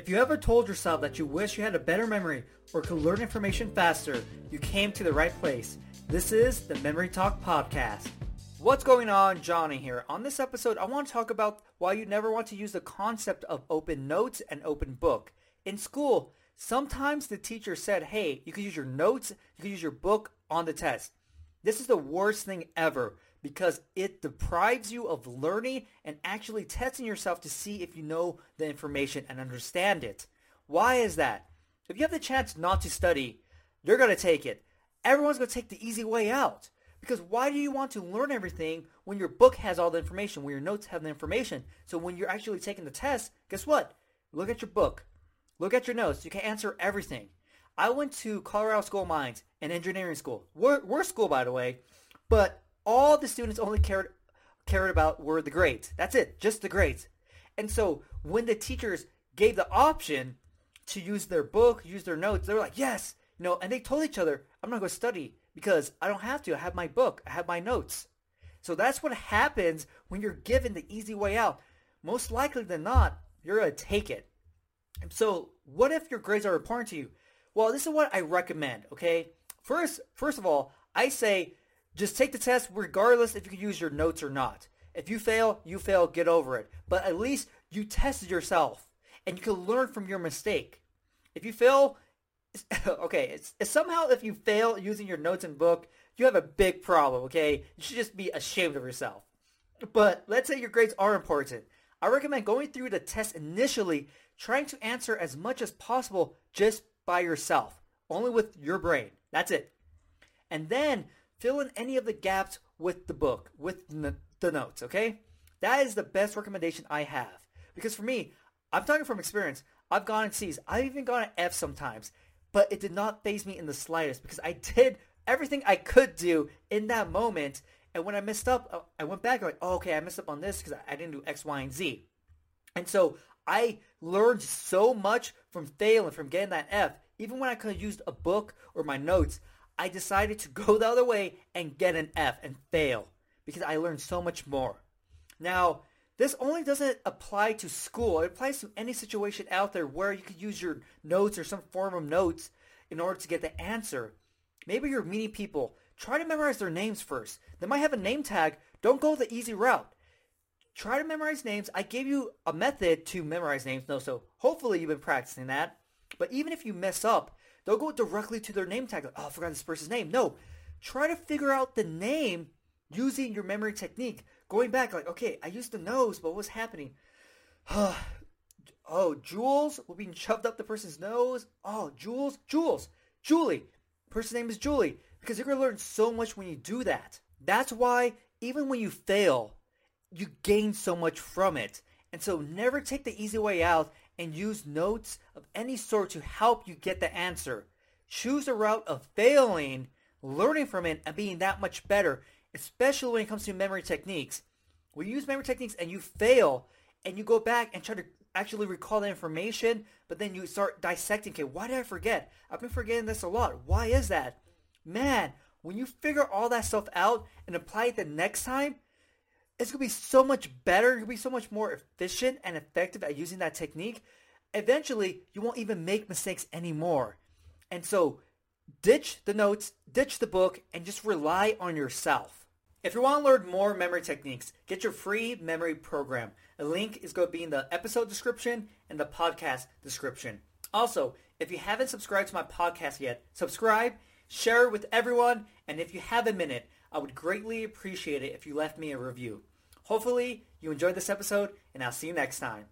If you ever told yourself that you wish you had a better memory or could learn information faster, you came to the right place. This is the Memory Talk Podcast. What's going on? Johnny here. On this episode, I want to talk about why you never want to use the concept of open notes and open book. In school, sometimes the teacher said, hey, you can use your notes, you can use your book on the test. This is the worst thing ever because it deprives you of learning and actually testing yourself to see if you know the information and understand it. Why is that? If you have the chance not to study, you're going to take it. Everyone's going to take the easy way out. Because why do you want to learn everything when your book has all the information, when your notes have the information? So when you're actually taking the test, guess what? Look at your book. Look at your notes. You can answer everything. I went to Colorado School of Mines, an engineering school. Worst school, by the way. But all the students only cared cared about were the grades. That's it, just the grades. And so when the teachers gave the option to use their book, use their notes, they were like, yes, you know, and they told each other, I'm not going to study because I don't have to. I have my book. I have my notes. So that's what happens when you're given the easy way out. Most likely than not, you're going to take it. So what if your grades are important to you? Well, this is what I recommend, okay? First, first of all, I say just take the test regardless if you can use your notes or not. If you fail, you fail, get over it. But at least you tested yourself and you can learn from your mistake. If you fail, okay, it's, it's somehow if you fail using your notes and book, you have a big problem, okay? You should just be ashamed of yourself. But let's say your grades are important. I recommend going through the test initially, trying to answer as much as possible just by yourself, only with your brain. That's it. And then fill in any of the gaps with the book, with the notes, okay? That is the best recommendation I have. Because for me, I'm talking from experience. I've gone in C's. I've even gone at F sometimes. But it did not faze me in the slightest because I did everything I could do in that moment. And when I messed up, uh, I went back like, oh, okay, I messed up on this because I didn't do X, Y, and Z. And so I learned so much from failing, from getting that F. Even when I could have used a book or my notes, I decided to go the other way and get an F and fail because I learned so much more. Now, this only doesn't apply to school. It applies to any situation out there where you could use your notes or some form of notes in order to get the answer. Maybe you're meeting people. Try to memorize their names first. They might have a name tag. Don't go the easy route. Try to memorize names. I gave you a method to memorize names, no, so hopefully you've been practicing that. But even if you mess up, They'll go directly to their name tag. Like, oh, I forgot this person's name. No, try to figure out the name using your memory technique. Going back, like, okay, I used the nose, but what's happening? oh, Jules will being shoved up the person's nose. Oh, Jules, Jules, Julie. Person's name is Julie. Because you're gonna learn so much when you do that. That's why even when you fail, you gain so much from it. And so never take the easy way out and use notes of any sort to help you get the answer. Choose a route of failing, learning from it, and being that much better, especially when it comes to memory techniques. When you use memory techniques and you fail, and you go back and try to actually recall the information, but then you start dissecting, okay, why did I forget? I've been forgetting this a lot. Why is that? Man, when you figure all that stuff out and apply it the next time, it's going to be so much better. To be so much more efficient and effective at using that technique. Eventually, you won't even make mistakes anymore. And so, ditch the notes, ditch the book, and just rely on yourself. If you want to learn more memory techniques, get your free memory program. A link is going to be in the episode description and the podcast description. Also, if you haven't subscribed to my podcast yet, subscribe, share it with everyone, and if you have a minute, I would greatly appreciate it if you left me a review. Hopefully, you enjoyed this episode, and I'll see you next time.